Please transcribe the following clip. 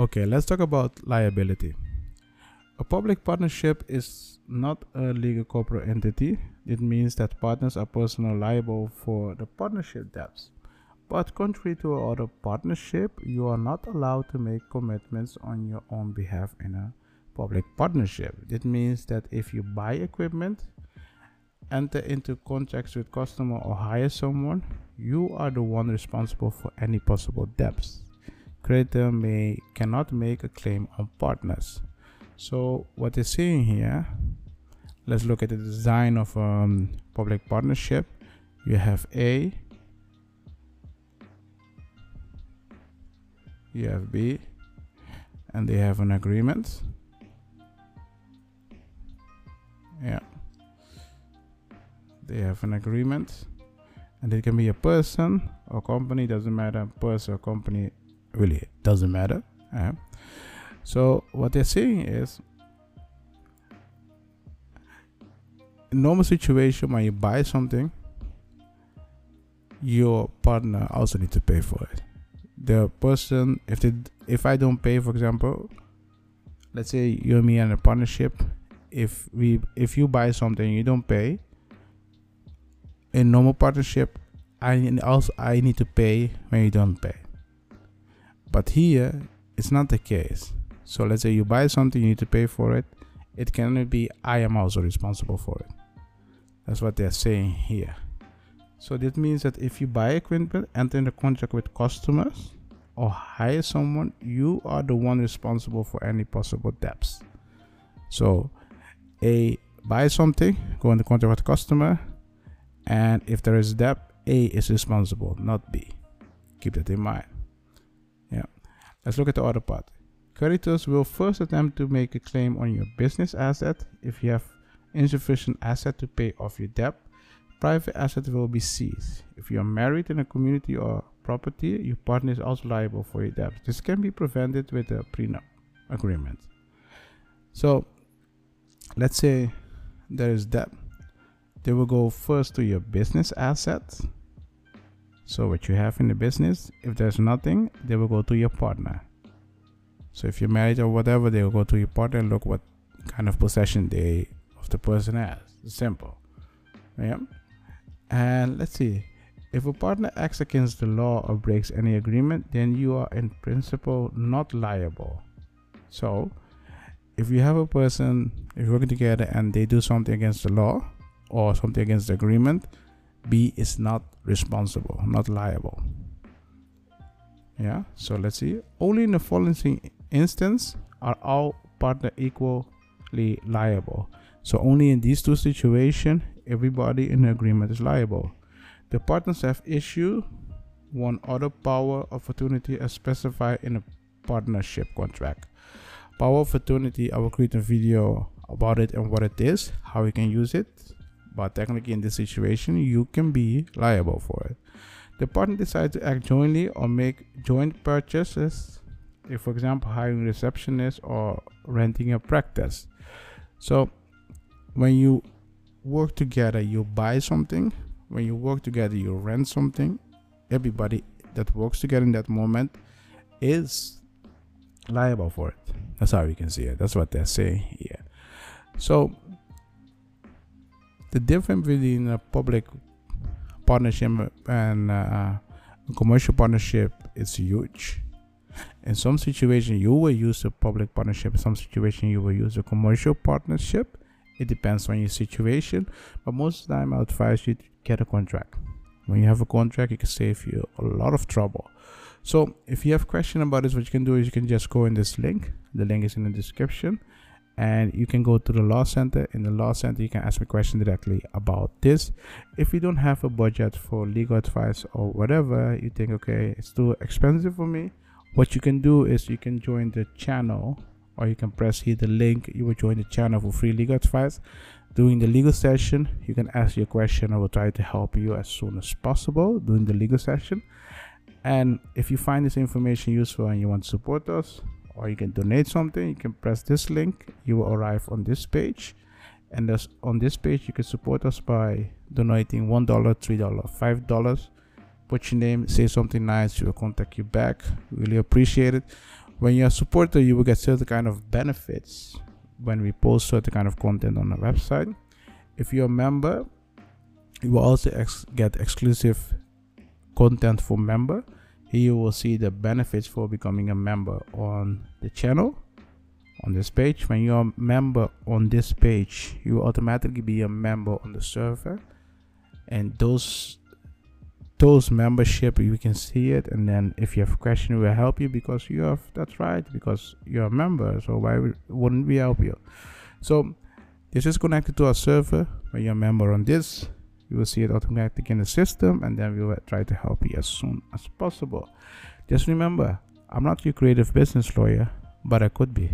Okay, let's talk about liability. A public partnership is not a legal corporate entity. It means that partners are personally liable for the partnership debts. But contrary to other partnership, you are not allowed to make commitments on your own behalf in a public partnership. It means that if you buy equipment, enter into contracts with customer or hire someone, you are the one responsible for any possible debts. Creditor may cannot make a claim on partners. So what they're saying here, let's look at the design of a um, public partnership. You have A, you have B, and they have an agreement. Yeah, they have an agreement, and it can be a person or company, doesn't matter, person or company, really doesn't matter. Yeah. So what they're saying is in normal situation when you buy something your partner also need to pay for it the person if they if i don't pay for example let's say you and me are in a partnership if we if you buy something you don't pay in normal partnership i also i need to pay when you don't pay but here it's not the case so let's say you buy something you need to pay for it it cannot be i am also responsible for it that's what they're saying here so that means that if you buy equipment, enter in a contract with customers, or hire someone, you are the one responsible for any possible debts. So, A buy something, go into contract with customer, and if there is debt, A is responsible, not B. Keep that in mind. Let's look at the other part. Creditors will first attempt to make a claim on your business asset if you have insufficient asset to pay off your debt private asset will be seized. If you are married in a community or property, your partner is also liable for your debt. This can be prevented with a prenup agreement. So, let's say there is debt. They will go first to your business assets. So, what you have in the business, if there's nothing, they will go to your partner. So, if you're married or whatever, they will go to your partner and look what kind of possession they of the person has. Simple. Yeah. And let's see, if a partner acts against the law or breaks any agreement, then you are in principle not liable. So, if you have a person, if you're working together and they do something against the law or something against the agreement, B is not responsible, not liable. Yeah, so let's see. Only in the following instance are all partner equally liable. So only in these two situations everybody in the agreement is liable. The partners have issued one other power of attorney as specified in a partnership contract. Power of attorney, I will create a video about it and what it is, how you can use it. But technically, in this situation, you can be liable for it. The partner decides to act jointly or make joint purchases, if, for example, hiring a receptionist or renting a practice. So, when you work together, you buy something. When you work together, you rent something. Everybody that works together in that moment is liable for it. That's how you can see it. That's what they're saying here. So the difference between a public partnership and uh, a commercial partnership is huge. In some situation, you will use a public partnership. In some situation, you will use a commercial partnership. It depends on your situation. But most of the time i advise you to get a contract. When you have a contract it can save you a lot of trouble. So if you have question about this what you can do is you can just go in this link. The link is in the description and you can go to the law center. In the law center you can ask me question directly about this. If you don't have a budget for legal advice or whatever you think okay it's too expensive for me what you can do is you can join the channel or you can press here the link. You will join the channel for free legal advice. During the legal session you can ask your question. I will try to help you as soon as possible during the legal session. And if you find this information useful and you want to support us or you can donate something you can press this link you will arrive on this page. And on this page you can support us by donating one dollar three dollar five dollars. Put your name say something nice we will contact you back. Really appreciate it. When you're a supporter you will get certain kind of benefits when we post certain kind of content on the website. If you're a member you will also ex- get exclusive content for member here you will see the benefits for becoming a member on the channel on this page. When you're a member on this page you automatically be a member on the server. And those those membership you can see it. And then if you have a question we will help you because you have that's right because you're a member. So why wouldn't we help you? So this is connected to our server. When you're a member on this you will see it automatically in the system and then we will try to help you as soon as possible. Just remember i'm not your creative business lawyer but i could be